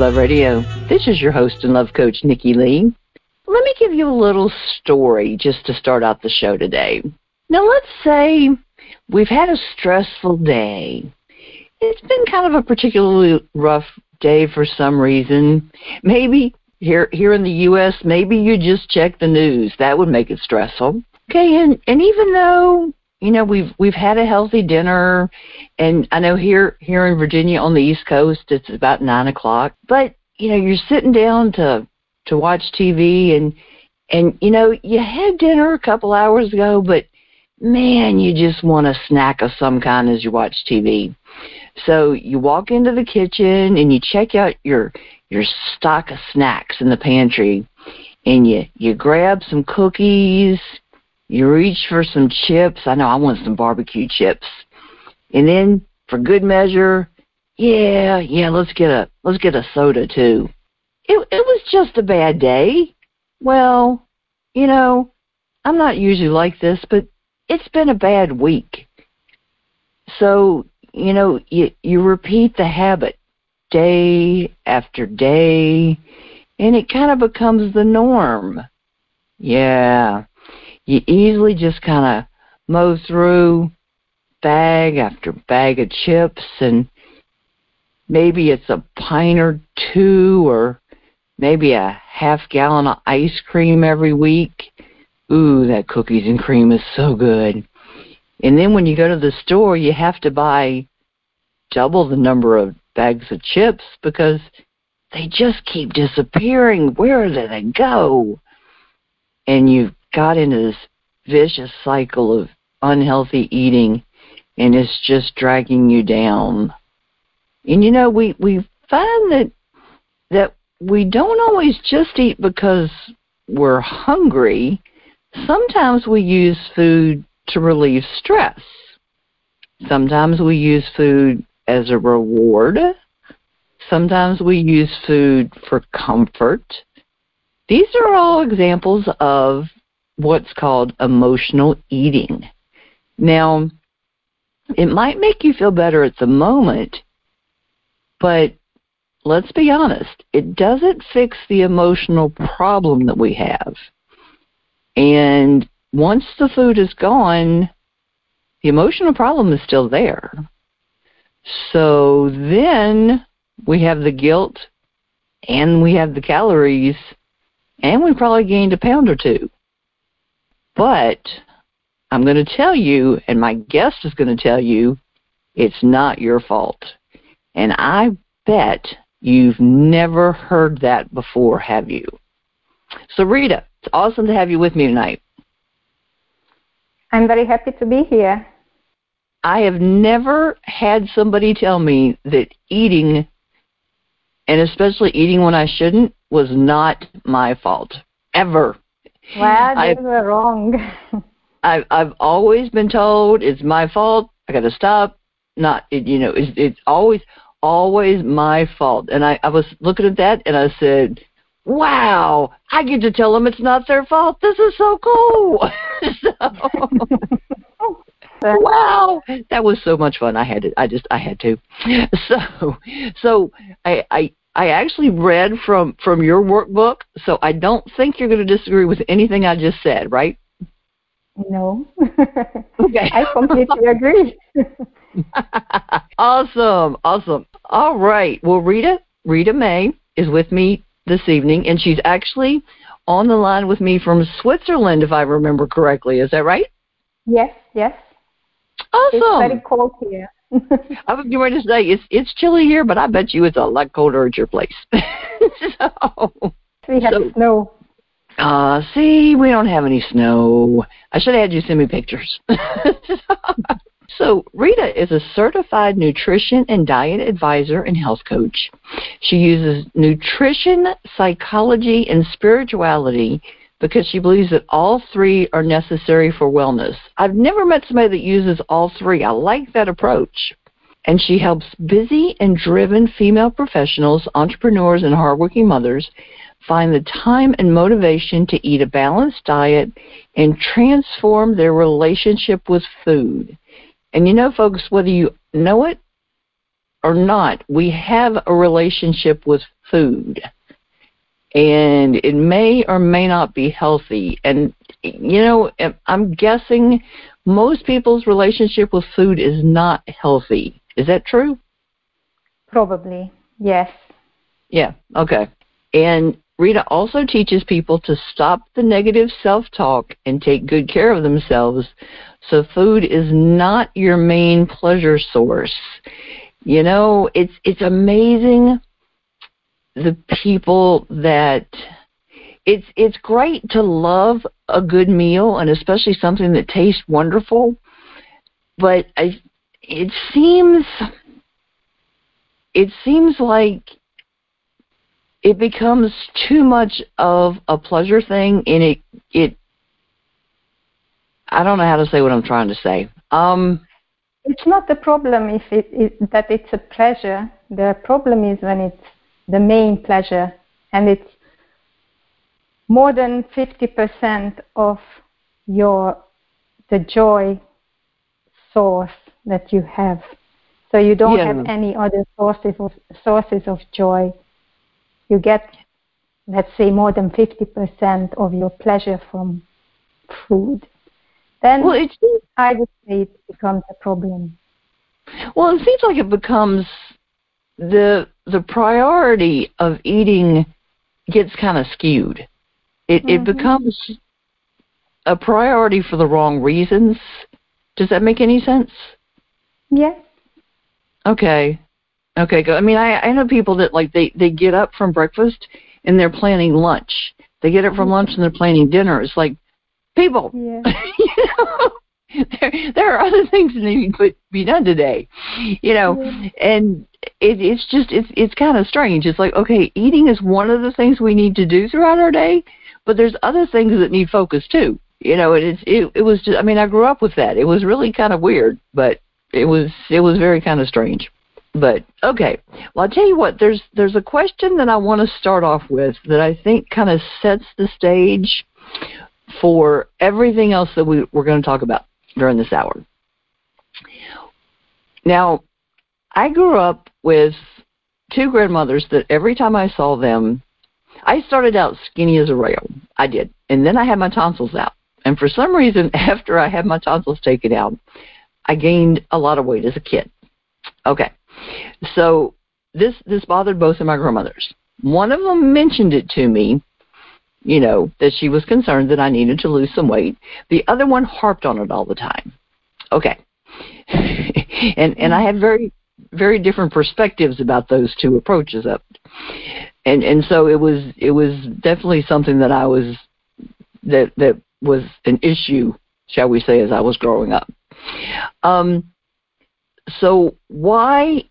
Love Radio. This is your host and love coach, Nikki Lee. Let me give you a little story just to start out the show today. Now, let's say we've had a stressful day. It's been kind of a particularly rough day for some reason. Maybe here here in the US, maybe you just check the news. That would make it stressful. Okay, and and even though you know we've we've had a healthy dinner, and I know here here in Virginia on the East Coast it's about nine o'clock, but you know you're sitting down to to watch TV and and you know you had dinner a couple hours ago, but man, you just want a snack of some kind as you watch TV. So you walk into the kitchen and you check out your your stock of snacks in the pantry and you you grab some cookies, you reach for some chips. I know I want some barbecue chips. And then for good measure, yeah, yeah, let's get a let's get a soda too. It it was just a bad day. Well, you know, I'm not usually like this, but it's been a bad week. So, you know, you you repeat the habit day after day and it kind of becomes the norm. Yeah. You easily just kind of mow through bag after bag of chips and maybe it's a pint or two or maybe a half gallon of ice cream every week. Ooh, that cookies and cream is so good. And then when you go to the store, you have to buy double the number of bags of chips because they just keep disappearing. Where do they go? And you've got into this vicious cycle of unhealthy eating and it's just dragging you down. And you know, we, we find that that we don't always just eat because we're hungry. Sometimes we use food to relieve stress. Sometimes we use food as a reward. Sometimes we use food for comfort. These are all examples of what's called emotional eating. Now, it might make you feel better at the moment, but let's be honest, it doesn't fix the emotional problem that we have. And once the food is gone, the emotional problem is still there. So then we have the guilt and we have the calories and we probably gained a pound or two. But I'm going to tell you, and my guest is going to tell you, it's not your fault. And I bet you've never heard that before, have you? So, Rita, it's awesome to have you with me tonight. I'm very happy to be here. I have never had somebody tell me that eating, and especially eating when I shouldn't, was not my fault. Ever. Well, you were wrong. I've I've always been told it's my fault. I got to stop. Not it, you know it's it's always always my fault. And I I was looking at that and I said, wow, I get to tell them it's not their fault. This is so cool. so, wow, that was so much fun. I had to. I just I had to. So so I I I actually read from from your workbook, so I don't think you're going to disagree with anything I just said, right? No. okay. I completely agree. awesome, awesome. All right. Well, Rita Rita May is with me this evening, and she's actually on the line with me from Switzerland, if I remember correctly. Is that right? Yes, yes. Awesome. It's very cold here. I was going to say it's it's chilly here, but I bet you it's a lot colder at your place. so, we have so, snow. Uh, see, we don't have any snow. I should have had you send me pictures. So, Rita is a certified nutrition and diet advisor and health coach. She uses nutrition, psychology, and spirituality because she believes that all three are necessary for wellness. I've never met somebody that uses all three. I like that approach. and she helps busy and driven female professionals, entrepreneurs, and hardworking mothers find the time and motivation to eat a balanced diet and transform their relationship with food. And you know, folks, whether you know it or not, we have a relationship with food. And it may or may not be healthy. And, you know, I'm guessing most people's relationship with food is not healthy. Is that true? Probably, yes. Yeah, okay. And Rita also teaches people to stop the negative self talk and take good care of themselves so food is not your main pleasure source. You know, it's it's amazing the people that it's it's great to love a good meal and especially something that tastes wonderful, but I it seems it seems like it becomes too much of a pleasure thing and it it I don't know how to say what I'm trying to say. Um it's not the problem if it, it that it's a pleasure. The problem is when it's the main pleasure and it's more than 50% of your the joy source that you have. So you don't yeah. have any other sources of sources of joy. You get, let's say, more than 50% of your pleasure from food. Then well, it I would say it becomes a problem. Well, it seems like it becomes the the priority of eating gets kind of skewed. It mm-hmm. it becomes a priority for the wrong reasons. Does that make any sense? Yes. Okay. Okay, good. I mean, I I know people that like they they get up from breakfast and they're planning lunch. They get up from lunch and they're planning dinner. It's like people. Yeah. you know, there there are other things that need to be done today. You know, yeah. and it, it's just it's it's kind of strange. It's like okay, eating is one of the things we need to do throughout our day, but there's other things that need focus too. You know, and it's it it was just I mean I grew up with that. It was really kind of weird, but it was it was very kind of strange. But okay, well I'll tell you what. There's there's a question that I want to start off with that I think kind of sets the stage for everything else that we, we're going to talk about during this hour. Now, I grew up with two grandmothers that every time I saw them, I started out skinny as a rail. I did. And then I had my tonsils out. And for some reason, after I had my tonsils taken out, I gained a lot of weight as a kid. Okay. So this this bothered both of my grandmothers. One of them mentioned it to me you know, that she was concerned that I needed to lose some weight. The other one harped on it all the time. Okay. and and I had very very different perspectives about those two approaches of it. And and so it was it was definitely something that I was that that was an issue, shall we say, as I was growing up. Um so why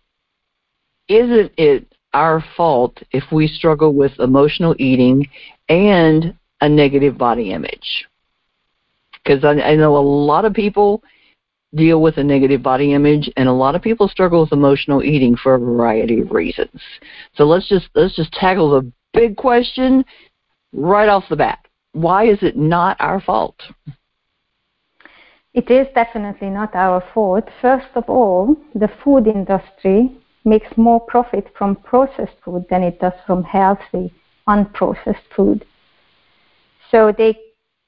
isn't it our fault if we struggle with emotional eating and a negative body image. Because I, I know a lot of people deal with a negative body image and a lot of people struggle with emotional eating for a variety of reasons. So let's just let's just tackle the big question right off the bat. Why is it not our fault? It is definitely not our fault. First of all, the food industry makes more profit from processed food than it does from healthy unprocessed food. So they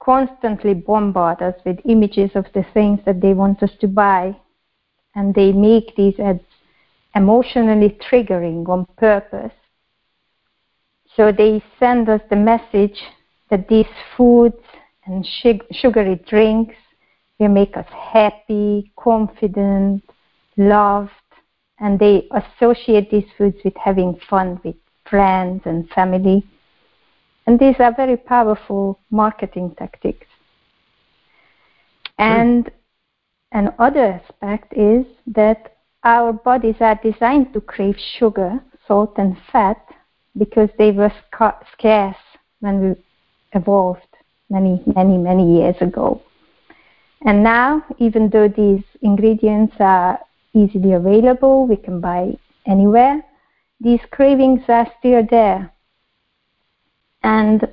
constantly bombard us with images of the things that they want us to buy, and they make these ads emotionally triggering on purpose. So they send us the message that these foods and sugary drinks will make us happy, confident, loved, and they associate these foods with having fun with friends and family. And these are very powerful marketing tactics. And another aspect is that our bodies are designed to crave sugar, salt, and fat because they were sca- scarce when we evolved many, many, many years ago. And now, even though these ingredients are easily available, we can buy anywhere. These cravings are still there. And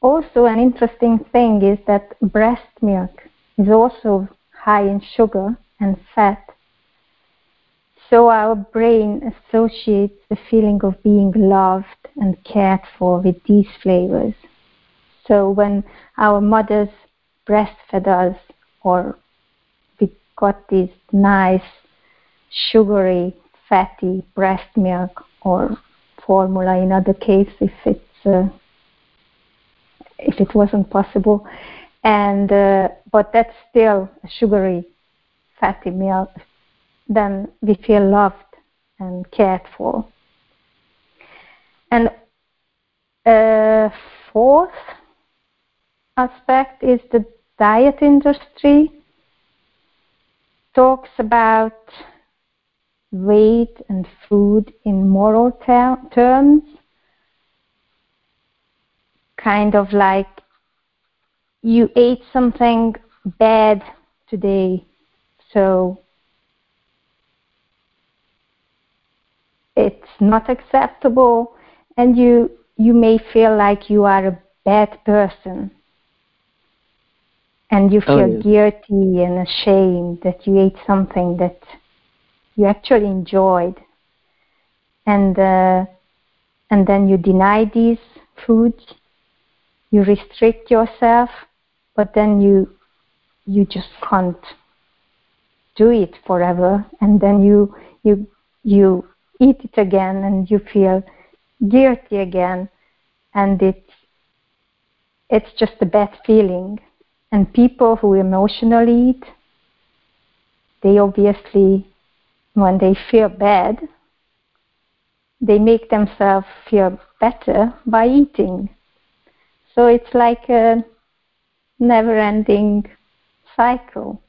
also, an interesting thing is that breast milk is also high in sugar and fat. So our brain associates the feeling of being loved and cared for with these flavors. So when our mothers breastfed us or we got this nice sugary fatty breast milk or formula in other cases if it's uh, if it wasn't possible. And uh, but that's still a sugary fatty meal. then we feel loved and cared for. And uh, fourth aspect is the diet industry. Talks about weight and food in moral ter- terms, kind of like you ate something bad today, so it's not acceptable, and you you may feel like you are a bad person. And you feel oh, yes. guilty and ashamed that you ate something that you actually enjoyed. And uh, and then you deny these foods you restrict yourself but then you you just can't do it forever. And then you you you eat it again and you feel guilty again. And it's it's just a bad feeling. And people who emotionally eat they obviously when they feel bad, they make themselves feel better by eating. So it's like a never ending cycle.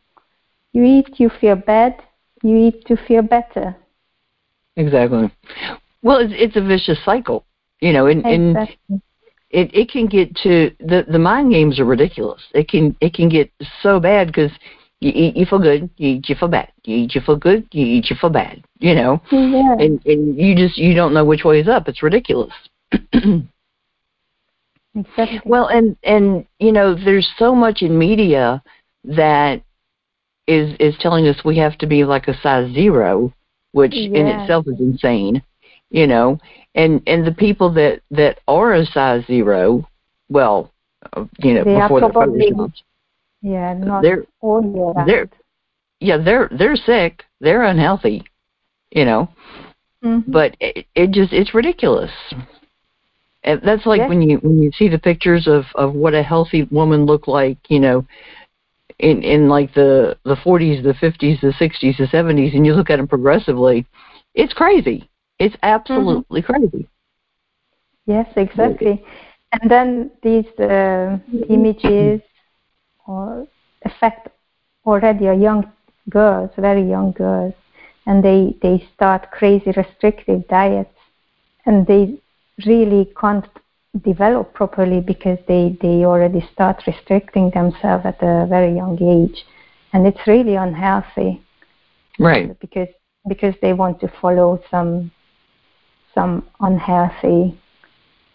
You eat, you feel bad, you eat to feel better. Exactly. Well, it's, it's a vicious cycle, you know, and, exactly. and it, it can get to the the mind games are ridiculous. It can it can get so bad because you eat, you feel good. You eat, you feel bad. You eat, you feel good. You eat, you feel bad. You know, yeah. and and you just you don't know which way is up. It's ridiculous. exactly. Well, and and you know, there's so much in media that is is telling us we have to be like a size zero, which yeah. in itself is insane. You know, and and the people that that are a size zero, well, you know, they before they're probably, yeah, not they're, all They're, yeah, they're they're sick. They're unhealthy. You know, mm-hmm. but it, it just it's ridiculous. And that's like yes. when you when you see the pictures of of what a healthy woman looked like. You know, in in like the the 40s, the 50s, the 60s, the 70s, and you look at them progressively, it's crazy. It's absolutely mm-hmm. crazy. Yes, exactly. And then these uh, images or affect already a young girls, very young girls, and they, they start crazy restrictive diets and they really can't develop properly because they, they already start restricting themselves at a very young age. And it's really unhealthy. Right. Because because they want to follow some some unhealthy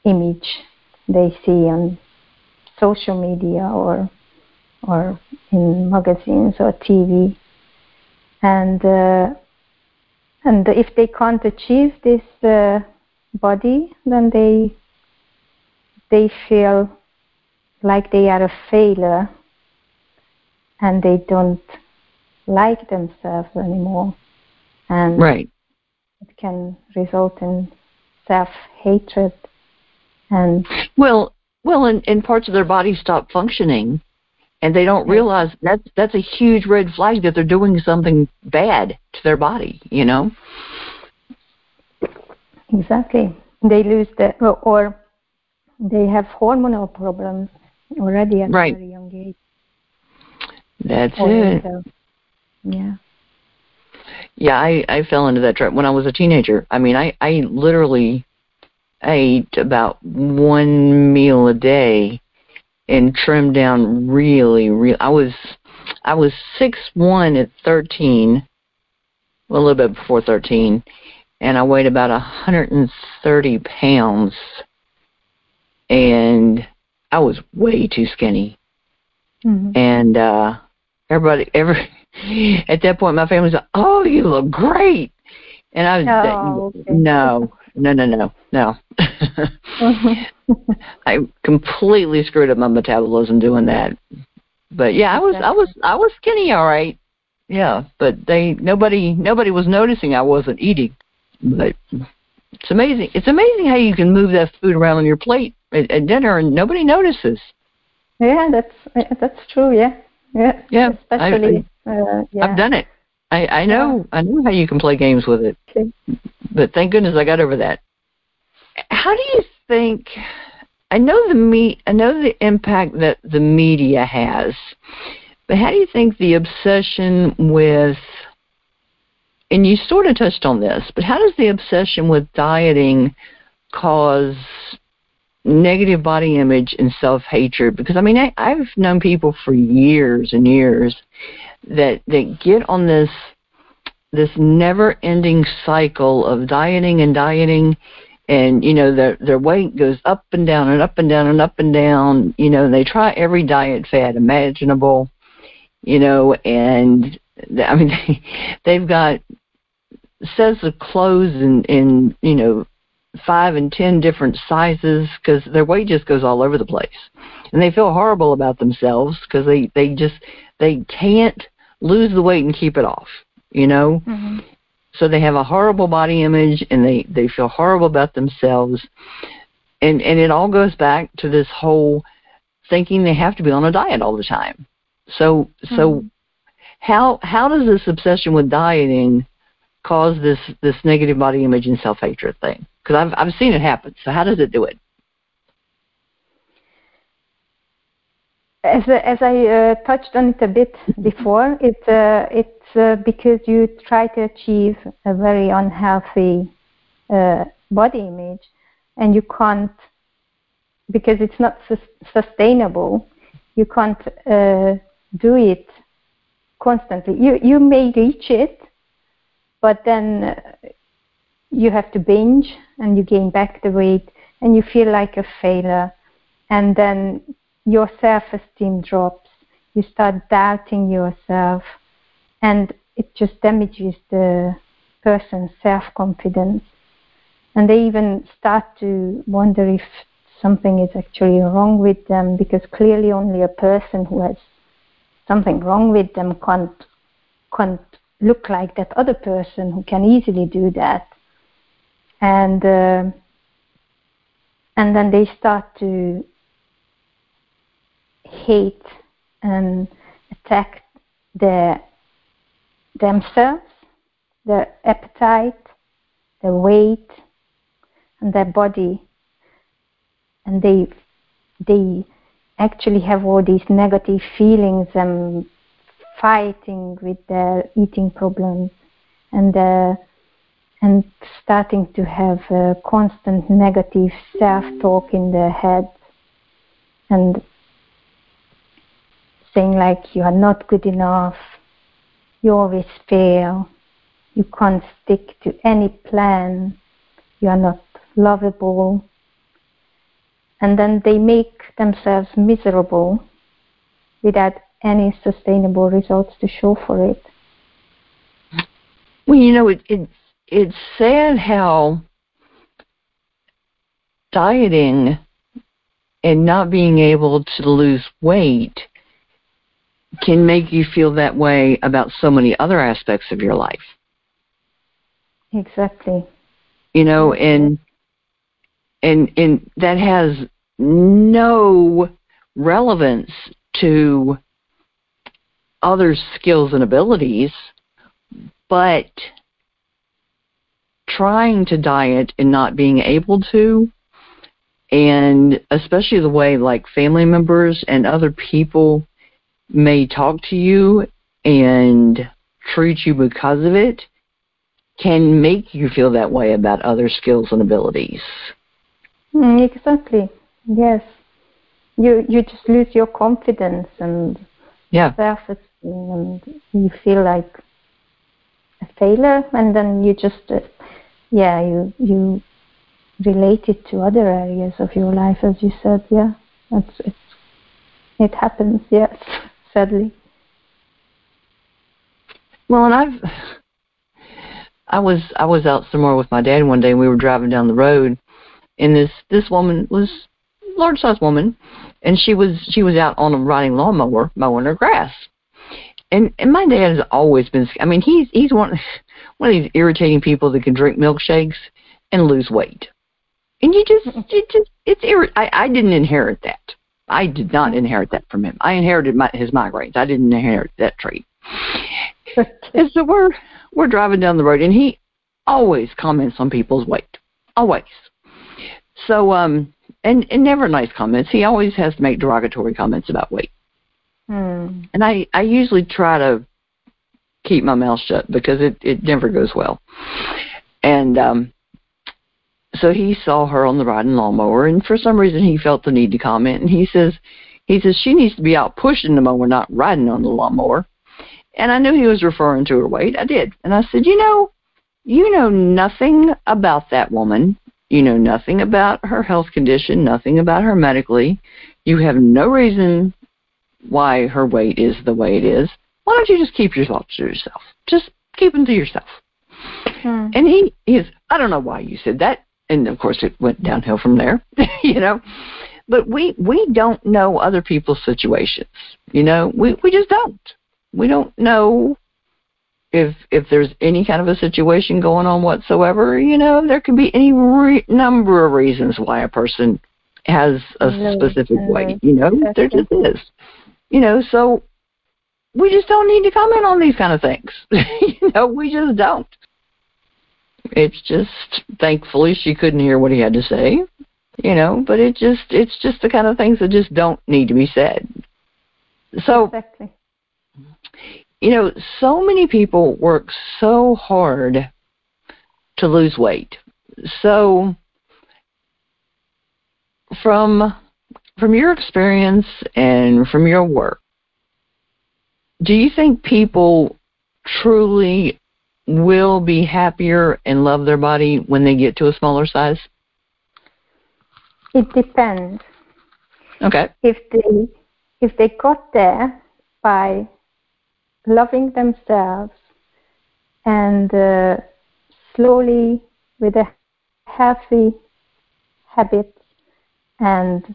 image they see on social media or or in magazines or TV. And uh, and if they can't achieve this uh, body, then they they feel like they are a failure and they don't like themselves anymore. And right. it can result in self hatred and well well and, and parts of their body stop functioning and they don't realize that's that's a huge red flag that they're doing something bad to their body you know exactly they lose the or they have hormonal problems already at right. a very young age that's it so, yeah yeah i i fell into that trap when i was a teenager i mean i i literally ate about one meal a day and trimmed down really, really. I was I was six one at thirteen, well, a little bit before 13, and I weighed about 130 pounds, and I was way too skinny. Mhm. And uh everybody, every at that point, my family was like, "Oh, you look great," and I was Oh, okay. no, no, no, no, no. I completely screwed up my metabolism doing that. But yeah, I was I was I was skinny all right. Yeah, but they nobody nobody was noticing I wasn't eating. But it's amazing. It's amazing how you can move that food around on your plate at, at dinner and nobody notices. yeah, that's that's true. Yeah, yeah. Yeah, I- Especially, uh, yeah. I've done it. I I know I know how you can play games with it. Okay. But thank goodness I got over that. How do you think I know the me I know the impact that the media has. But how do you think the obsession with and you sort of touched on this, but how does the obsession with dieting cause negative body image and self hatred? Because I mean I, I've known people for years and years that that get on this this never ending cycle of dieting and dieting and you know their their weight goes up and down and up and down and up and down you know they try every diet fad imaginable you know and i mean they, they've got sets of clothes in in you know five and ten different sizes because their weight just goes all over the place. And they feel horrible about themselves because they they just they can't lose the weight and keep it off you know? Mhm. so they have a horrible body image and they they feel horrible about themselves. And and it all goes back to this whole thinking they have to be on a diet all the time. So so how how does this obsession with dieting cause this this negative body image and self hatred thing because i've i've seen it happen so how does it do it As as I uh, touched on it a bit before, it's uh, it's uh, because you try to achieve a very unhealthy uh, body image, and you can't because it's not sus- sustainable. You can't uh, do it constantly. You you may reach it, but then uh, you have to binge and you gain back the weight and you feel like a failure, and then your self-esteem drops. You start doubting yourself, and it just damages the person's self-confidence. And they even start to wonder if something is actually wrong with them, because clearly only a person who has something wrong with them can't can't look like that other person who can easily do that. And uh, and then they start to hate and attack their themselves, their appetite, their weight, and their body, and they they actually have all these negative feelings and fighting with their eating problems, and uh, and starting to have a constant negative self-talk in their head, and saying like you are not good enough, you always fail, you can't stick to any plan, you are not lovable. And then they make themselves miserable without any sustainable results to show for it. Well, you know, it, it it's sad how dieting and not being able to lose weight can make you feel that way about so many other aspects of your life. Exactly. You know, and and and that has no relevance to other skills and abilities, but trying to diet and not being able to and especially the way like family members and other people may talk to you and treat you because of it can make you feel that way about other skills and abilities. Mm, exactly. Yes. You you just lose your confidence and Yeah. self esteem and you feel like a failure, and then you just, uh, yeah, you you relate it to other areas of your life, as you said. Yeah, that's it's it happens. Yes, sadly. Well, and I've I was I was out somewhere with my dad one day and we were driving down the road and this this woman was large sized woman and she was she was out on a riding lawnmower mowing her grass. And and my dad has always been I mean he's he's one one of these irritating people that can drink milkshakes and lose weight. And you just you just it's irri- I I didn't inherit that. I did not inherit that from him. I inherited my, his migraines. I didn't inherit that trait. and so we're we're driving down the road, and he always comments on people's weight, always. So um, and and never nice comments. He always has to make derogatory comments about weight. Hmm. And I I usually try to keep my mouth shut because it it never goes well. And um so he saw her on the riding lawnmower and for some reason he felt the need to comment and he says he says she needs to be out pushing the mower, not riding on the lawnmower. And I knew he was referring to her weight. I did. And I said, You know, you know nothing about that woman. You know nothing about her health condition, nothing about her medically. You have no reason why her weight is the way it is. Why don't you just keep your thoughts to yourself? Just keep them to yourself. Hmm. And he is, I don't know why you said that. And of course it went downhill from there, you know. But we we don't know other people's situations. You know, we we just don't. We don't know if if there's any kind of a situation going on whatsoever. You know, there could be any re- number of reasons why a person has a Right, specific right. Uh-huh. weight. You know, there just is. You know, so we just don't need to comment on these kind of things. you know, we just don't. It's just thankfully she couldn't hear what he had to say, you know, but it just it's just the kind of things that just don't need to be said. So, exactly. You know, so many people work so hard to lose weight. So from from your experience and from your work, do you think people truly will be happier and love their body when they get to a smaller size? It depends. Okay. If they if they got there by loving themselves and uh, slowly with a healthy habit and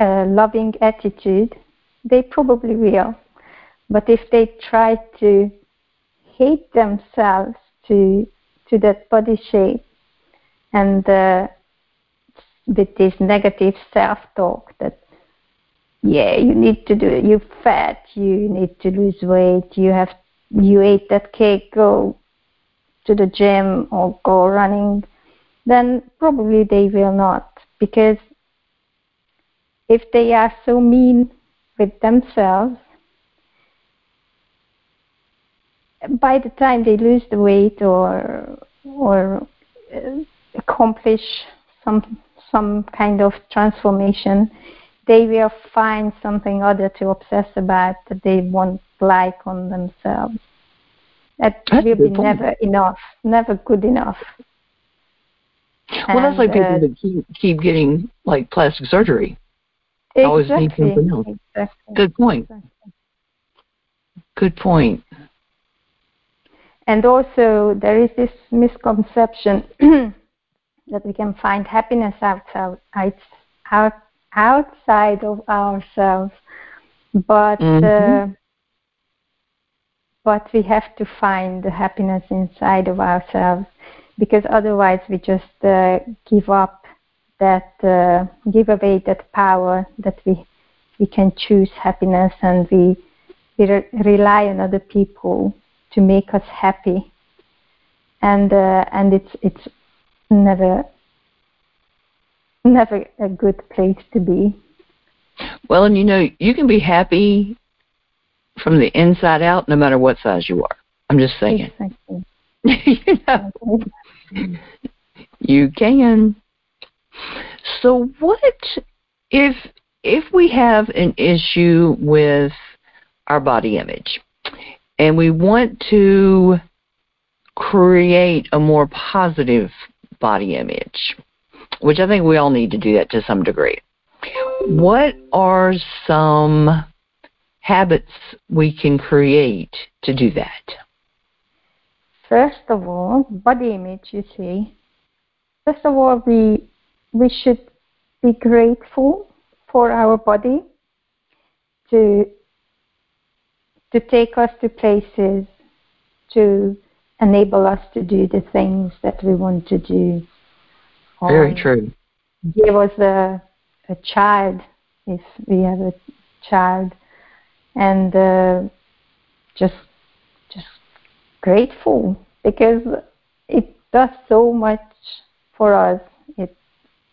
a loving attitude, they probably will. But if they try to hate themselves to to that body shape and uh, with this negative self-talk that yeah you need to do it. You're fat you need to lose weight. You have you ate that cake go to the gym or go running. Then probably they will not because if they are so mean with themselves by the time they lose the weight or or uh, accomplish some some kind of transformation, they will find something other to obsess about that they won't like on themselves. That That's will be point. never enough, never good enough. Well, that's like people uh, that keep keep getting like plastic surgery. always need exactly, something else. exactly. Good point. exactly. Good point. And also, there is this misconception that we can find happiness outside, out, outside of ourselves, but Mhm. uh, but we have to find the happiness inside of ourselves because otherwise we just uh, give up that uh, give away that power that we we can choose happiness and we we re- rely on other people to make us happy and uh, and it's it's never never a good place to be Well, and you know, you can be happy from the inside out no matter what size you are. I'm just saying. Exactly. you know, you can. So what if if we have an issue with our body image and we want to create a more positive body image, which I think we all need to do that to some degree. What are some habits we can create to do that? First of all, body image, you see. First of all, we we should be grateful for our body to to take us to places to enable us to do the things that we want to do. Very um, true. Give us a, a child if we have a child, and uh, just just grateful because it does so much for us. It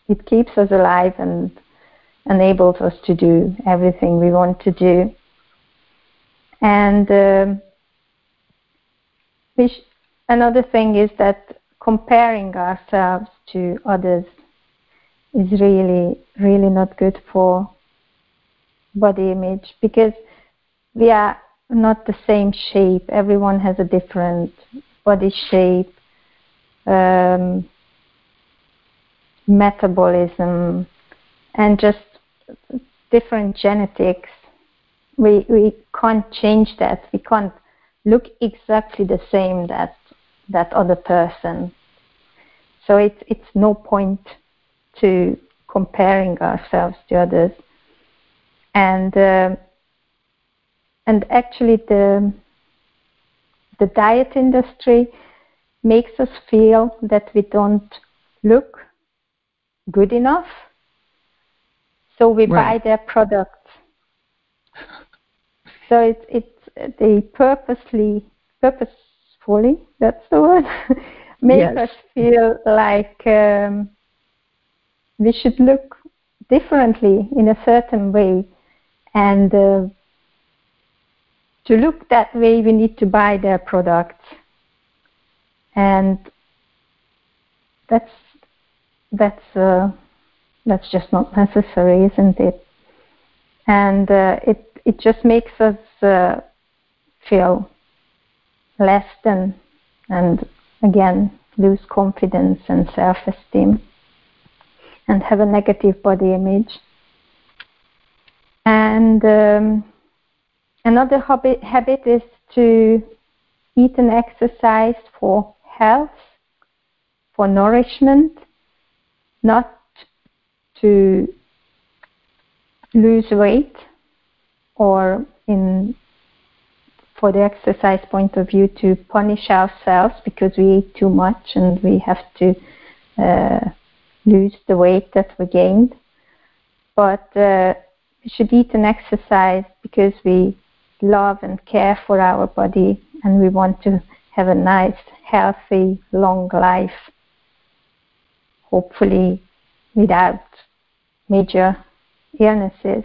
it keeps us alive and enables us to do everything we want to do. And um, sh- another thing is that comparing ourselves to others is really, really not good for body image because we are not the same shape. Everyone has a different body shape, um, metabolism, and just different genetics. We we can't change that. We can't look exactly the same that that other person. So it's it's no point to comparing ourselves to others. And uh, and actually the the diet industry makes us feel that we don't look good enough so we right. buy their products. So it's it's they purposely purposefully that's the word make yes. us feel like um, we should look differently in a certain way, and uh, to look that way we need to buy their products, and that's that's. Uh, that's just not necessary, isn't it? And uh, it it just makes us uh, feel less than, and again lose confidence and self-esteem, and have a negative body image. And um, another habit, habit is to eat and exercise for health, for nourishment, not to lose weight or in for the exercise point of view to punish ourselves because we eat too much and we have to uh, lose the weight that we gained. But uh, we should eat and exercise because we love and care for our body and we want to have a nice, healthy, long life, hopefully without major illnesses.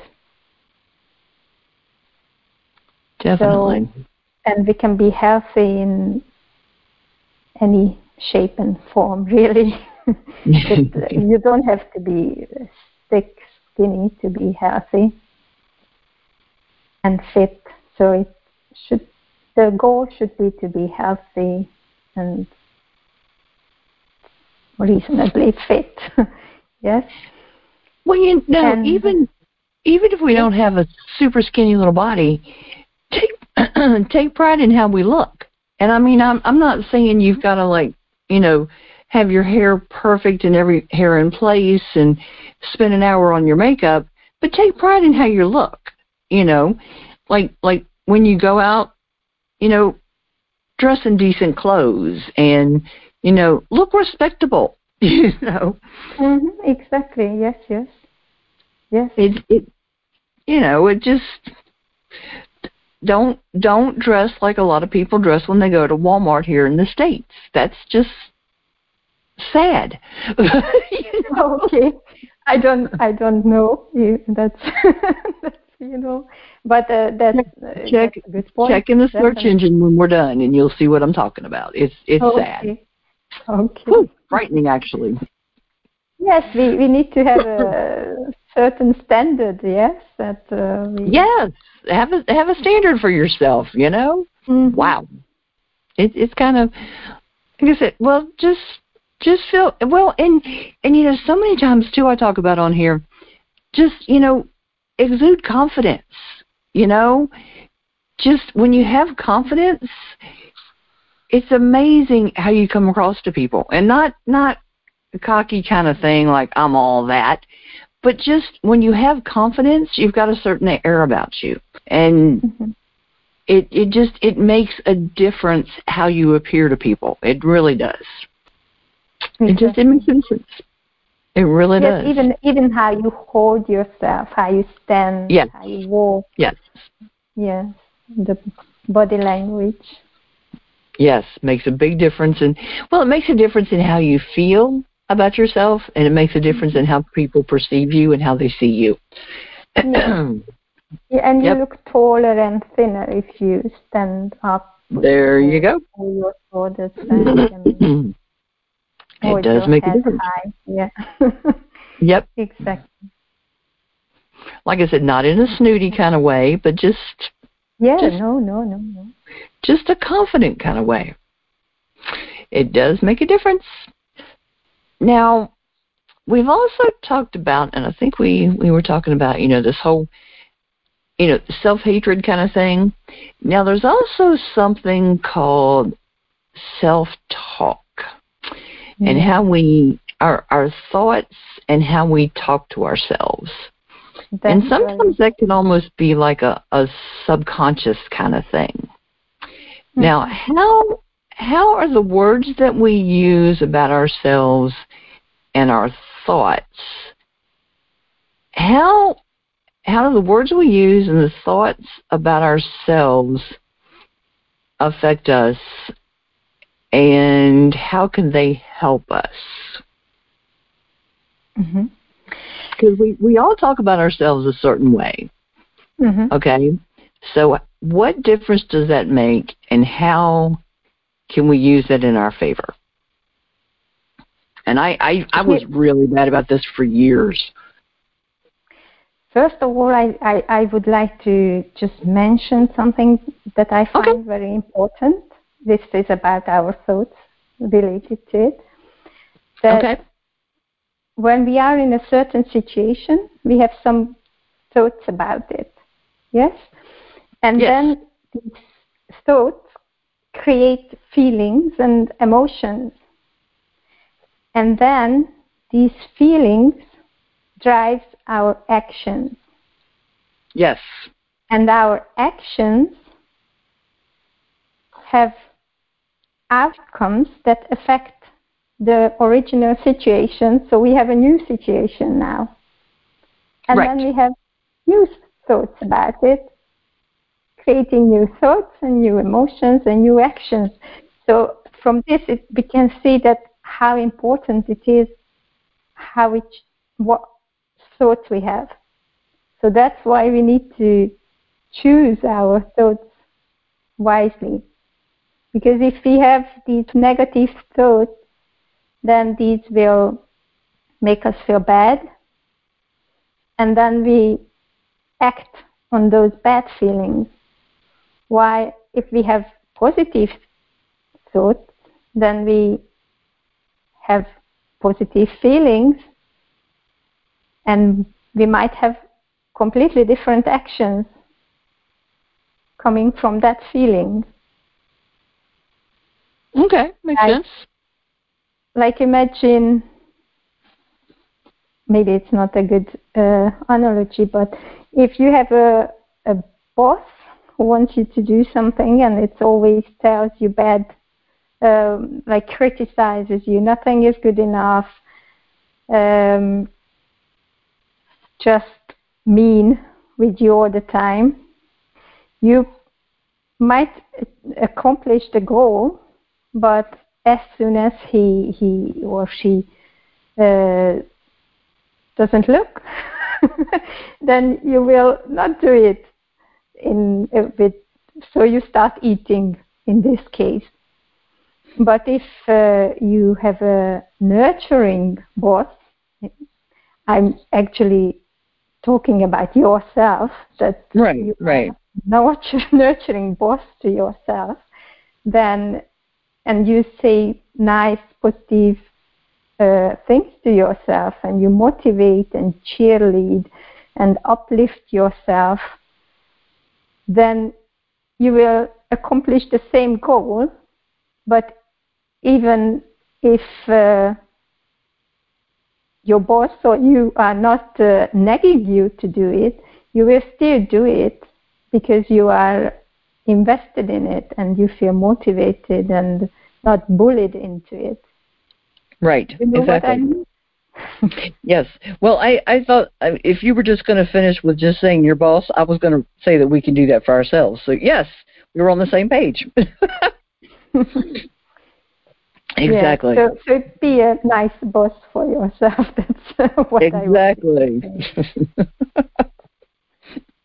Definitely. So, and we can be healthy in any shape and form, really. you don't have to be thick, skinny to be healthy and fit. So it should the goal should be to be healthy and reasonably fit. yes. Well, you know, and, even even if we don't have a super skinny little body, take take pride in how we look. And I mean, I'm I'm not saying you've got to like, you know, have your hair perfect and every hair in place and spend an hour on your makeup, but take pride in how you look. You know, like like when you go out, you know, dress in decent clothes and you know look respectable you know. Mm-hmm, exactly. Yes. Yes. Yes. It. It. You know. It just don't don't dress like a lot of people dress when they go to Walmart here in the states. That's just sad. you know? Okay. I don't. I don't know. That's. that's you know. But uh, that's uh, check that's check in the search engine when we're done, and you'll see what I'm talking about. It's it's okay. sad. Okay. Whew, frightening, actually. Yes, we, we need to have a certain standard. Yes, that uh, we... yes, have a have a standard for yourself. You know. Mhm. wow. It, it's kind of like I said. Well, just just feel well, and and you know, so many times too, I talk about on here. Just you know, exude confidence. You know, just when you have confidence, it's amazing how you come across to people, and not not cocky kind of thing like I'm all that, but just when you have confidence, you've got a certain air about you, and Mhm. it it just it makes a difference how you appear to people. It really does. It just it makes a difference. It really yes, does. even even how you hold yourself, how you stand, Yes. how you walk. yes, Yes, the body language. yes, makes a big difference in well, it makes a difference in how you feel about yourself, and it makes a difference in mm-hmm. how people perceive you and how they see you. Yeah. Yeah, and Yep. you look taller and thinner if you stand up. there you go. Your shoulders and it does make a difference. high. Yeah. Yep. exactly. Like I said, not in a snooty mm-hmm. kind of way, but just Yeah. Just- no. No. No. No. just a confident kind of way. It does make a difference. Now, we've also talked about, and I think we we were talking about, you know, this whole, you know, self hatred kind of thing. Now, there's also something called self talk, and mm-hmm. how we our our thoughts and how we talk to ourselves. and sometimes that can almost be like a, a subconscious kind of thing. Hmm. Now, how how are the words that we use about ourselves and our thoughts? How how do the words we use and the thoughts about ourselves affect us, and how can they help us? Because we we all talk about ourselves a certain way. hmm Okay. So what difference does that make and how can we use that in our favor? And I, I, I was really bad about this for years. First of all, I, I, I would like to just mention something that I find Okay. very important. This is about our thoughts related to it. That Okay. when we are in a certain situation, we have some thoughts about it. Yes? And Yes. then these thoughts create feelings and emotions. And then these feelings drives our actions. Yes. And our actions have outcomes that affect the original situation. So we have a new situation now. And Right. then we have new thoughts about it, creating new thoughts and new emotions and new actions. So from this, it, we can see that how important it is how we what thoughts we have. So that's why we need to choose our thoughts wisely. Because if we have these negative thoughts, then these will make us feel bad. And then we act on those bad feelings. Why, if we have positive thoughts, then we have positive feelings and we might have completely different actions coming from that feeling. Okay. Makes I- sense. Like imagine, maybe it's not a good uh, analogy, but if you have a, a boss who wants you to do something and it always tells you bad, um, like criticizes you, nothing is good enough, um, just mean with you all the time, you might accomplish the goal, but as soon as he he or she uh, doesn't look, then you will not do it in uh, with. So you start eating in this case. But if uh, you have a nurturing boss, I'm actually talking about yourself. That Right. you Right. nurturing boss to yourself, then and you say nice, positive uh, things to yourself, and you motivate and cheerlead and uplift yourself, then you will accomplish the same goal. But even if uh, your boss or you are not uh, nagging you to do it, you will still do it because you are invested in it and you feel motivated and not bullied into it. Right. You know exactly. I mean? yes. Well, I, I thought if you were just going to finish with just saying your boss, I was going to say that we can do that for ourselves. So, yes, we were on the same page. exactly. Yeah, so, so be a nice boss for yourself. That's what exactly. I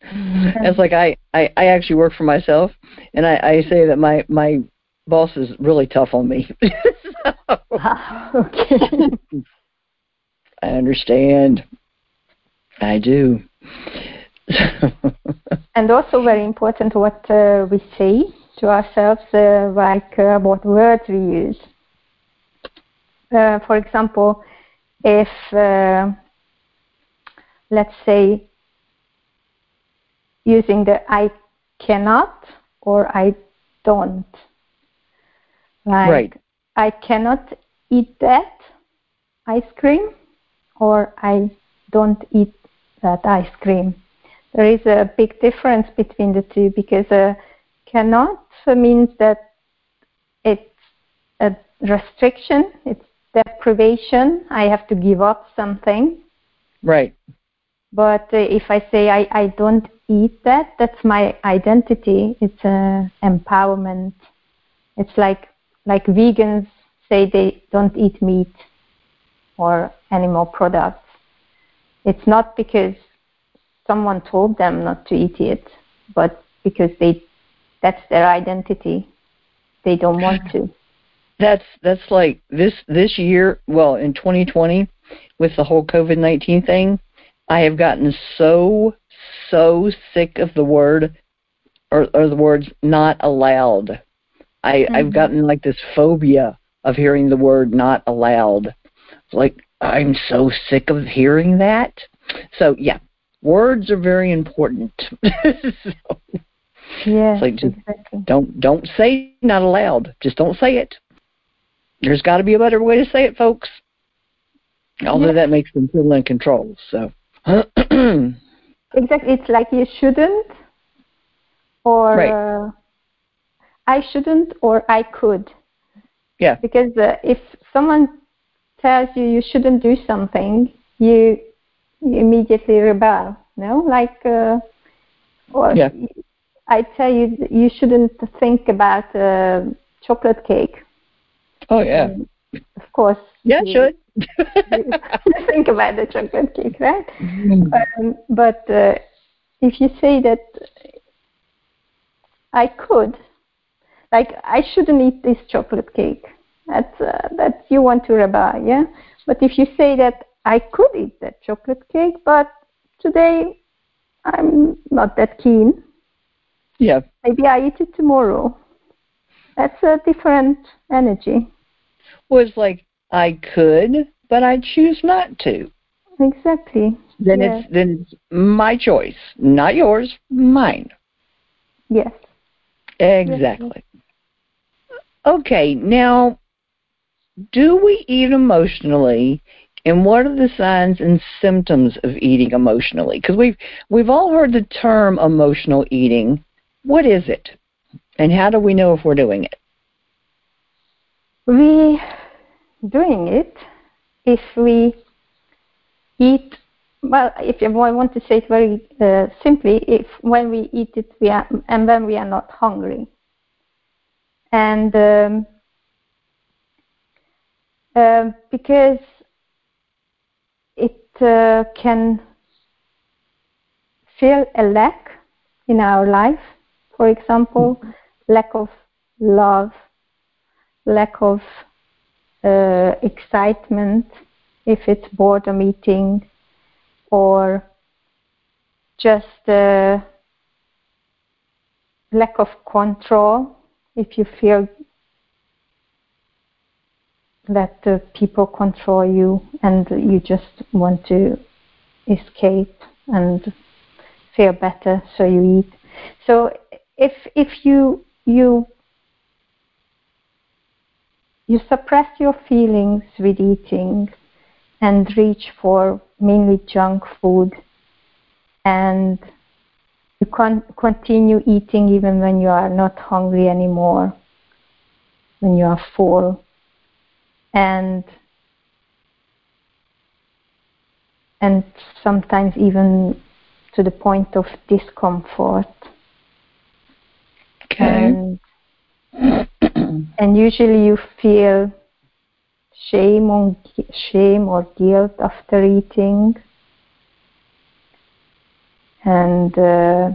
It's like I, I, I actually work for myself, and I, I say that my my boss is really tough on me. so, okay. I understand. I do. and also very important what uh, we say to ourselves, uh, like uh, what words we use. Uh, for example, if uh, let's say using the I cannot or I don't. Like, right. I cannot eat that ice cream or I don't eat that ice cream. There is a big difference between the two because uh, cannot means that it's a restriction, it's deprivation. I have to give up something. Right. But uh, if I say I, I don't eat that, that's my identity. It's uh, empowerment. It's like like vegans say they don't eat meat or animal products. It's not because someone told them not to eat it, but because they that's their identity. They don't want to. That's that's like this this year, well, in 2020 with the whole COVID-19 thing, I have gotten so so sick of the word or, or the words not allowed. I mm-hmm. I've gotten like this phobia of hearing the word not allowed. Like I'm so sick of hearing that. So yeah, words are very important. so, yeah, like exactly. Don't don't say not allowed. Just don't say it. There's got to be a better way to say it, folks. Although yeah. that makes them feel in control. So exactly, it's like you shouldn't, or right. uh, I shouldn't, or I could. Yeah. Because uh, if someone tells you you shouldn't do something, you, you immediately rebel. No, like, uh, or yeah. I tell you you shouldn't think about uh, chocolate cake. Oh yeah. And of course. Yeah, you think about the chocolate cake, right? Mm-hmm. Um, but uh, if you say that I could, like I shouldn't eat this chocolate cake. That's uh, that you want to rebel, yeah. But if you say that I could eat that chocolate cake, but today I'm not that keen. Yeah. Maybe I eat it tomorrow. That's a different energy. It's like I could, but I choose not to. Exactly. Then yes. it's then it's my choice, not yours, mine. Yes. Exactly. Yes. Okay, now do we eat emotionally and what are the signs and symptoms of eating emotionally? Because we've we've all heard the term emotional eating. What is it? And how do we know if we're doing it? We doing it if we eat well if I want to say it very uh, simply if when we eat it we are and when we are not hungry. And um, uh, because it uh, can feel a lack in our life for example lack of love lack of uh, excitement if it's boredom eating or just uh, lack of control, if you feel that uh, people control you and you just want to escape and feel better, so you eat. So if if you you you suppress your feelings with eating and reach for mainly junk food. And you can continue eating even when you are not hungry anymore when you are full. And and sometimes even to the point of discomfort. Okay. and and usually you feel shame or shame or guilt after eating. And uh,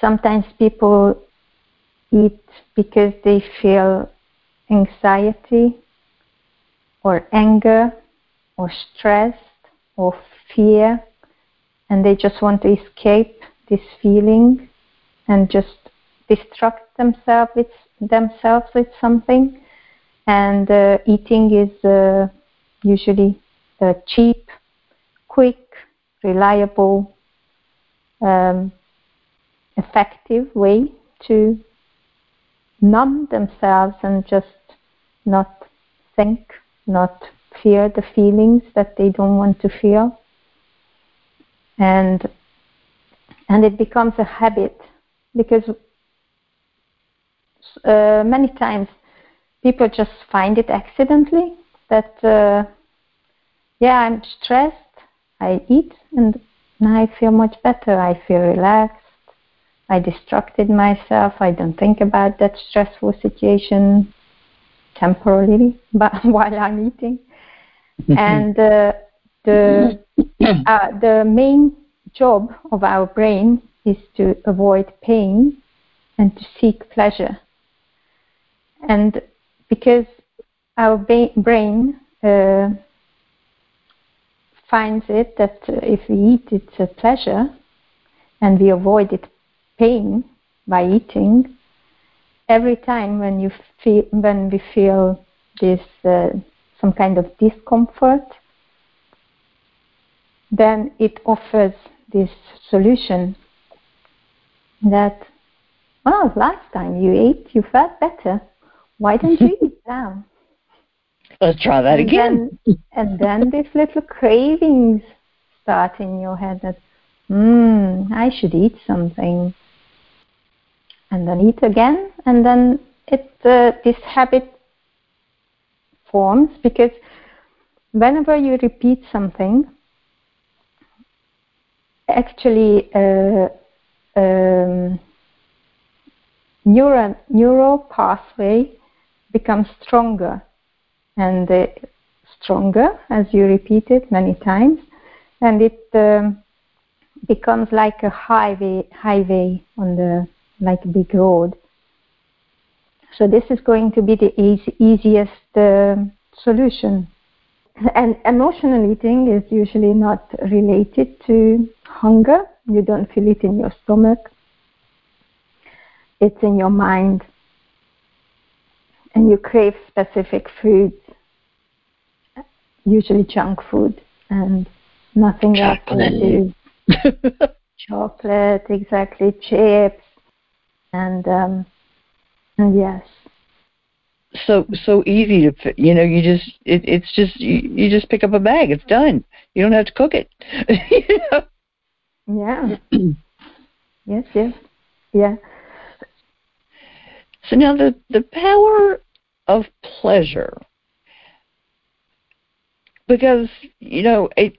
sometimes people eat because they feel anxiety or anger or stress or fear. And they just want to escape this feeling and just distract themselves with themselves with something and uh, eating is uh, usually a cheap quick reliable um, effective way to numb themselves and just not think, not fear the feelings that they don't want to feel. And and it becomes a habit because uh, many times people just find it accidentally that uh, yeah I'm stressed, I eat and now I feel much better. I feel relaxed. I distracted myself. I don't think about that stressful situation temporarily, but while I'm eating. and uh, the uh, the main job of our brain is to avoid pain and to seek pleasure. And because our ba- brain uh, finds it that if we eat, it's a pleasure, and we avoid it pain by eating. Every time when you feel when we feel this uh, some kind of discomfort, then it offers this solution that well last time you ate you felt better why don't you eat now Let's try that and again. Then, and then these little cravings start in your head that, hmm, I should eat something. And then eat again, and then it uh, this habit forms because whenever you repeat something, actually uh, um, neural neural pathway becomes stronger. And uh, stronger as you repeat it many times and it um, becomes like a highway highway on the like big road. So this is going to be the easiest uh, solution. And emotional eating is usually not related to hunger. You don't feel it in your stomach. It's in your mind and you crave specific foods usually junk food and nothing else will do. Chocolate, exactly, chips, and um, and yes. so so easy to fit. You know, you just it, it's just you, you just pick up a bag. It's done. You don't have to cook it. you know? Yeah. yes, yes, yeah. So now the the power of pleasure, because you know it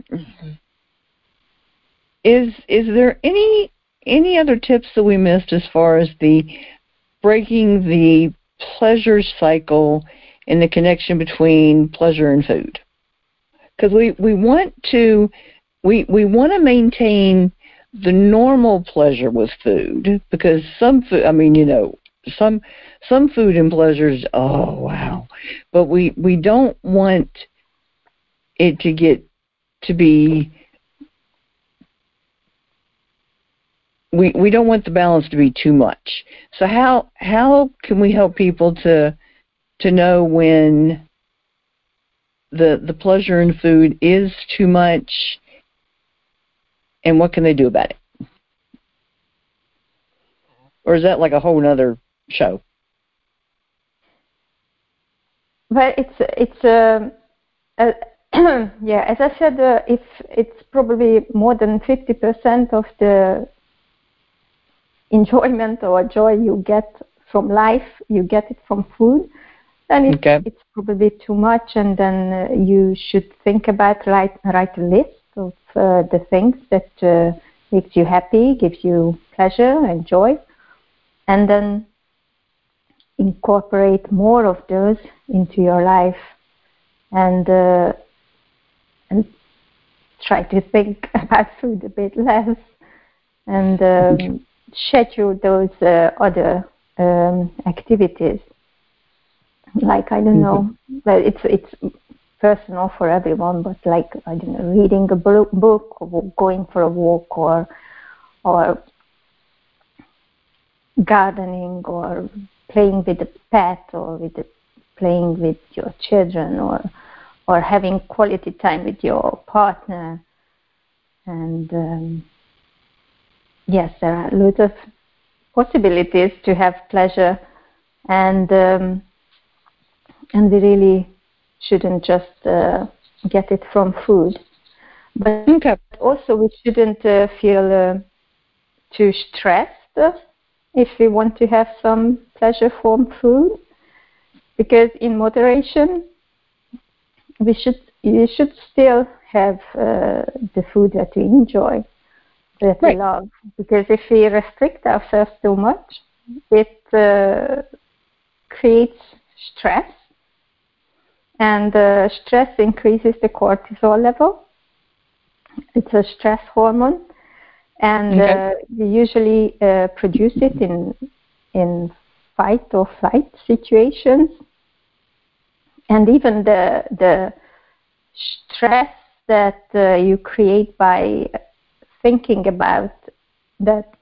is is there any any other tips that we missed as far as the breaking the pleasure cycle and the connection between pleasure and food? Because we we want to we we want to maintain the normal pleasure with food because some food I mean you know some some food and pleasures oh wow but we we don't want it to get to be we we don't want the balance to be too much. So how how can we help people to to know when the the pleasure in food is too much and what can they do about it? Or is that like a whole other show? Well, it's it's uh, uh, yeah. As I said, uh, if it's probably more than fifty percent of the enjoyment or joy you get from life, you get it from food, then it's, Okay. it's probably too much, and then uh, you should think about write write a list of uh, the things that uh, makes you happy, gives you pleasure and joy, and then incorporate more of those into your life, and uh, and try to think about food a bit less, and um, schedule those uh, other um, activities. Like I don't know, well, it's it's personal for everyone, but like I don't know, reading a book or going for a walk or or gardening or playing with a pet or with a, playing with your children or or having quality time with your partner and um, yes there are lots of possibilities to have pleasure and um, and we really shouldn't just uh, get it from food. But also, we shouldn't uh, feel uh, too stressed if we want to have some pleasure from food, because in moderation, we should we should still have uh, the food that we enjoy, that Right. we love. Because if we restrict ourselves too much, it uh, creates stress and uh, stress increases the cortisol level. It's a stress hormone, and Okay. uh, we usually uh, produce it in in fight or flight situations, and even the the stress that uh, you create by thinking about that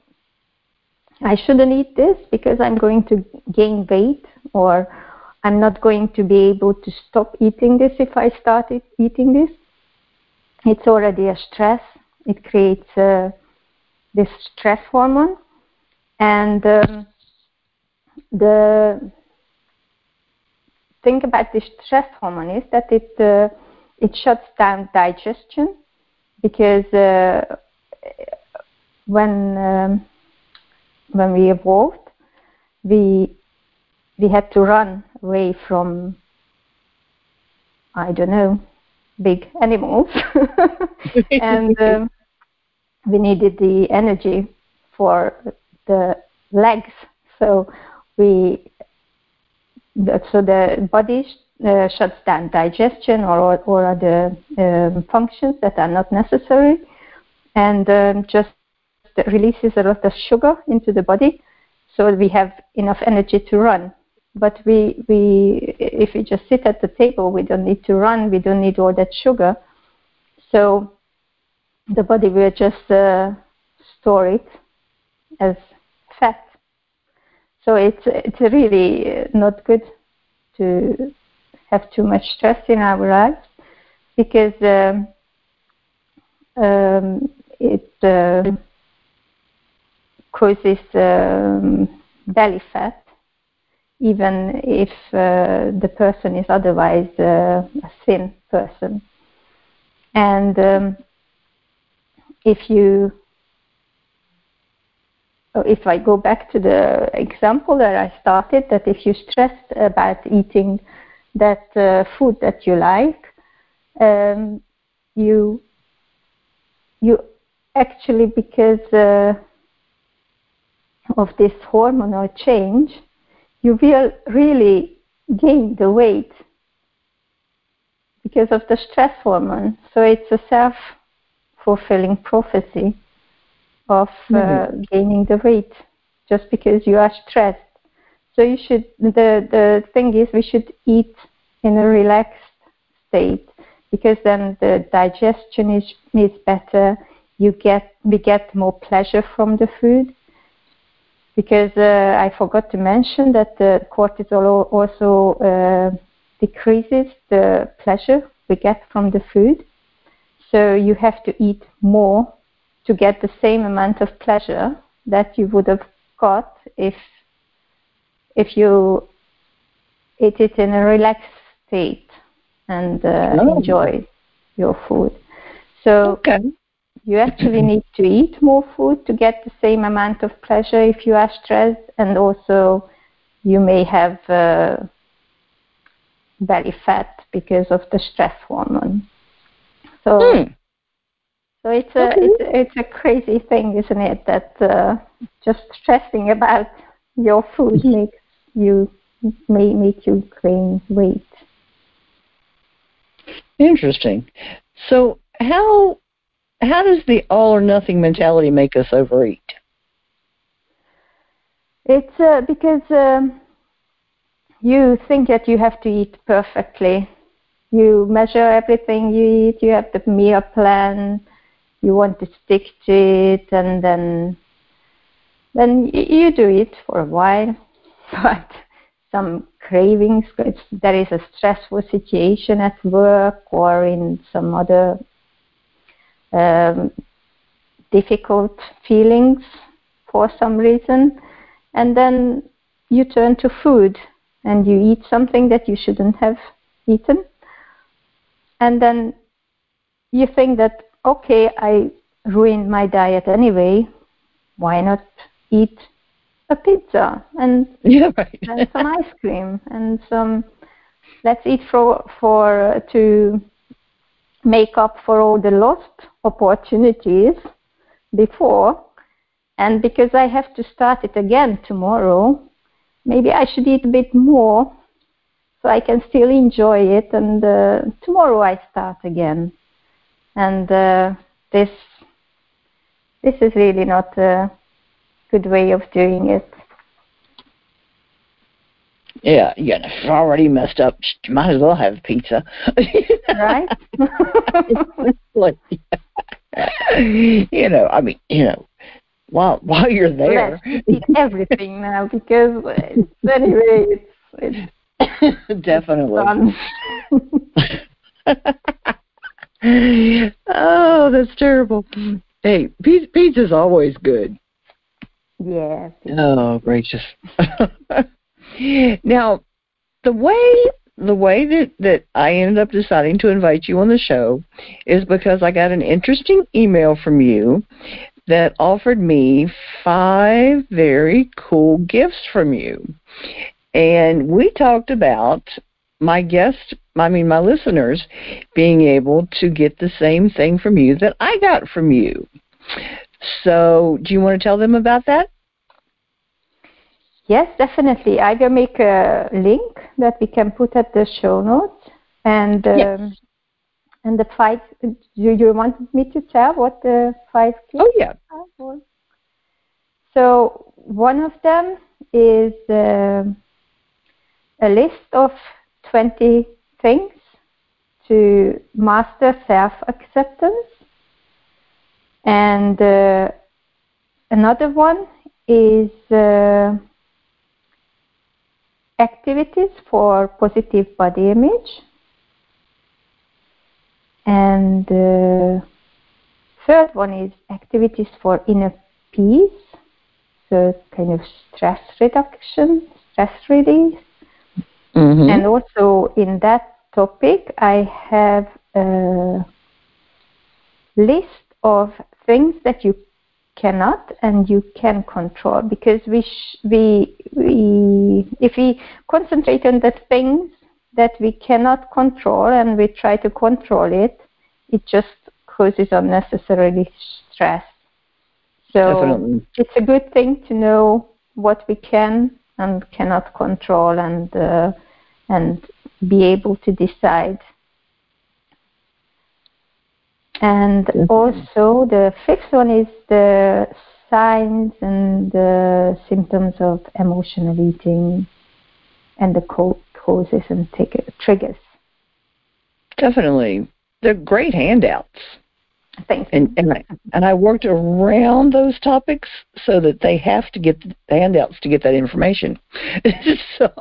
I shouldn't eat this because I'm going to gain weight or I'm not going to be able to stop eating this if I start it, eating this. It's already a stress. It creates uh, this stress hormone, and um, the thing about this stress hormone is that it uh, it shuts down digestion because uh, when um, when we evolved, we we had to run away from I don't know big animals, and um, we needed the energy for the legs. So we so the body uh, shuts down digestion or or other um, functions that are not necessary, and um, just releases a lot of sugar into the body, so we have enough energy to run. But we we if we just sit at the table, we don't need to run. We don't need all that sugar. So the body will just uh, store it as fat. So it's it's really not good to have too much stress in our lives because um, um, it uh, causes um, belly fat, even if uh, the person is otherwise uh, a thin person. And um, if you uh, if I go back to the example that I started, that if you stress about eating that uh, food that you like, um, you you actually because uh, of this hormonal change, you will really gain the weight because of the stress hormone. So it's a self-fulfilling prophecy of uh, Mhm. gaining the weight just because you are stressed. So you should the the thing is we should eat in a relaxed state because then the digestion is is better. you get we get more pleasure from the food because uh, I forgot to mention that the cortisol also uh, decreases the pleasure we get from the food. So you have to eat more to get the same amount of pleasure that you would have got if if you eat it in a relaxed state and uh, oh. enjoy your food. So okay. you actually need to eat more food to get the same amount of pleasure if you are stressed, and also you may have uh, belly fat because of the stress hormone. So. Hmm. So it's a okay. it's, it's a crazy thing, isn't it? That uh, just stressing about your food makes you may make you gain weight. Interesting. So how how does the all or nothing mentality make us overeat? It's uh, because um, you think that you have to eat perfectly. You measure everything you eat. You have the meal plan. You want to stick to it, and then then you do it for a while, but some cravings, there is a stressful situation at work or in some other um, difficult feelings for some reason, and then you turn to food and you eat something that you shouldn't have eaten, and then you think that okay, I ruined my diet anyway. Why not eat a pizza and, yeah, right. and some ice cream and some let's eat for for uh, to make up for all the lost opportunities before and because I have to start it again tomorrow maybe I should eat a bit more so I can still enjoy it and uh, tomorrow I start again and uh, this this is really not a good way of doing it. Yeah, yeah, it's already messed up. You Might as well have pizza. right? like, you know, I mean, you know, while while you're there, eat everything now because anyway, it's, it's definitely. oh, that's terrible. Hey, pizza's always good. Yeah. Oh, gracious. now, the way the way that that I ended up deciding to invite you on the show is because I got an interesting email from you that offered me five very cool gifts from you. And we talked about my guests, I mean my listeners, being able to get the same thing from you that I got from you. So, do you want to tell them about that? Yes, definitely. I will make a link that we can put at the show notes. And um, yes. and the five. Do you want me to tell what the five? Oh yeah. Are? So one of them is uh, a list of 20 things to master self acceptance. And uh, another one is uh, activities for positive body image. And the uh, third one is activities for inner peace, so kind of stress reduction, stress release. Mm-hmm. And also in that topic, I have a list of things that you cannot and you can control because we sh- we we if we concentrate on the things that we cannot control and we try to control it it just causes unnecessarily stress so Definitely. it's a good thing to know what we can and cannot control and uh, and be able to decide and mm-hmm. also the fifth one is the signs and the symptoms of emotional eating and the causes and triggers. Definitely. They're great handouts. Thank you. And and I, and I worked around those topics so that they have to get the handouts to get that information. so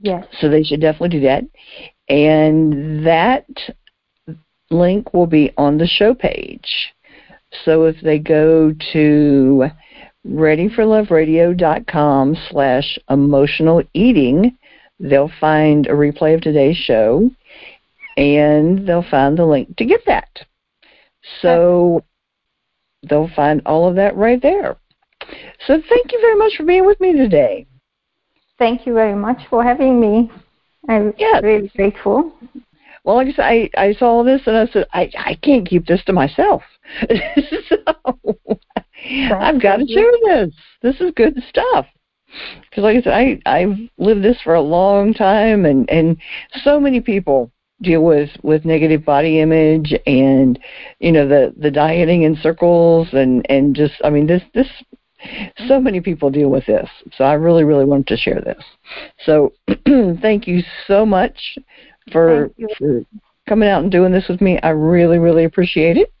yes. so they should definitely do that. And that link will be on the show page. So if they go to readyforloveradio.com slash emotional eating, they'll find a replay of today's show and they'll find the link to get that. So they'll find all of that right there. So thank you very much for being with me today. Thank you very much for having me. I'm Yes. really grateful. Well, like I said, I, I saw this and I said, I, I can't keep this to myself. so I've got to share this. This is good stuff. Because, like I said, I, I've lived this for a long time, and, and so many people deal with, with negative body image and, you know, the, the dieting in circles and, and just, I mean, this, this, so many people deal with this. So I really, really wanted to share this. So thank you so much for, for coming out and doing this with me. I really, really appreciate it.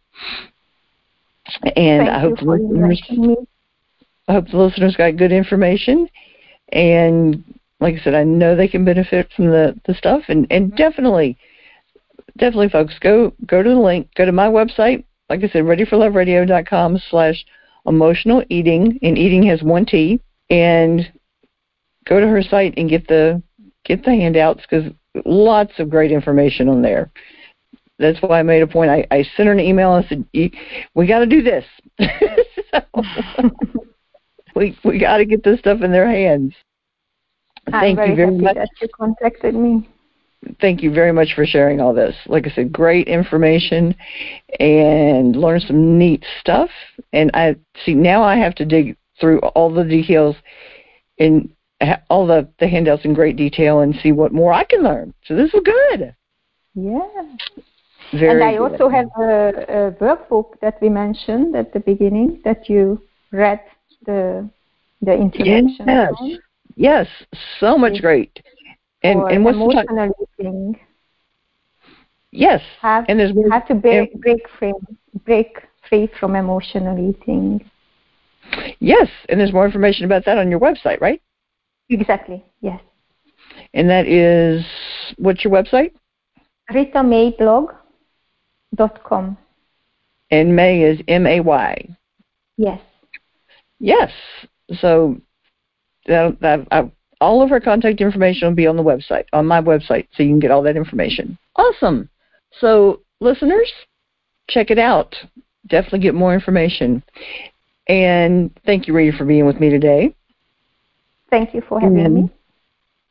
And Thank I hope the listeners, me. I hope the listeners got good information. And like I said, I know they can benefit from the, the stuff. And, and definitely, definitely, folks, go go to the link. Go to my website. Like I said, readyforloveradio.com slash emotional eating. And eating has one T. And go to her site and get the get the handouts because lots of great information on there. That's why I made a point. I, I sent her an email and said, "You- "We got to do this. so, we we got to get this stuff in their hands." I'm Thank very you very happy much. that you contacted me. Thank you very much for sharing all this. Like I said, great information and learn some neat stuff. And I see now I have to dig through all the details in all the, the handouts in great detail and see what more I can learn. So this is good. Yeah. Very and I good. also have a, a workbook that we mentioned at the beginning that you read the the introduction Yes. from Yes, so much Yes. great. And and what's the emotional eating. Yes, Have and there's have to break break free break free from emotional eating. yes, and there's more information about that on your website, right? Exactly. Yes. And that is what's your website? RitaMayblog.com. And May is M A Y. Yes. Yes. So that, that, I, all of her contact information will be on the website, on my website, so you can get all that information. Awesome. So listeners, check it out. Definitely get more information. And thank you, Rita, for being with me today. Thank you for having And- me.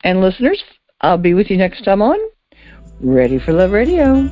And listeners, I'll be with you next time on Ready for Love Radio.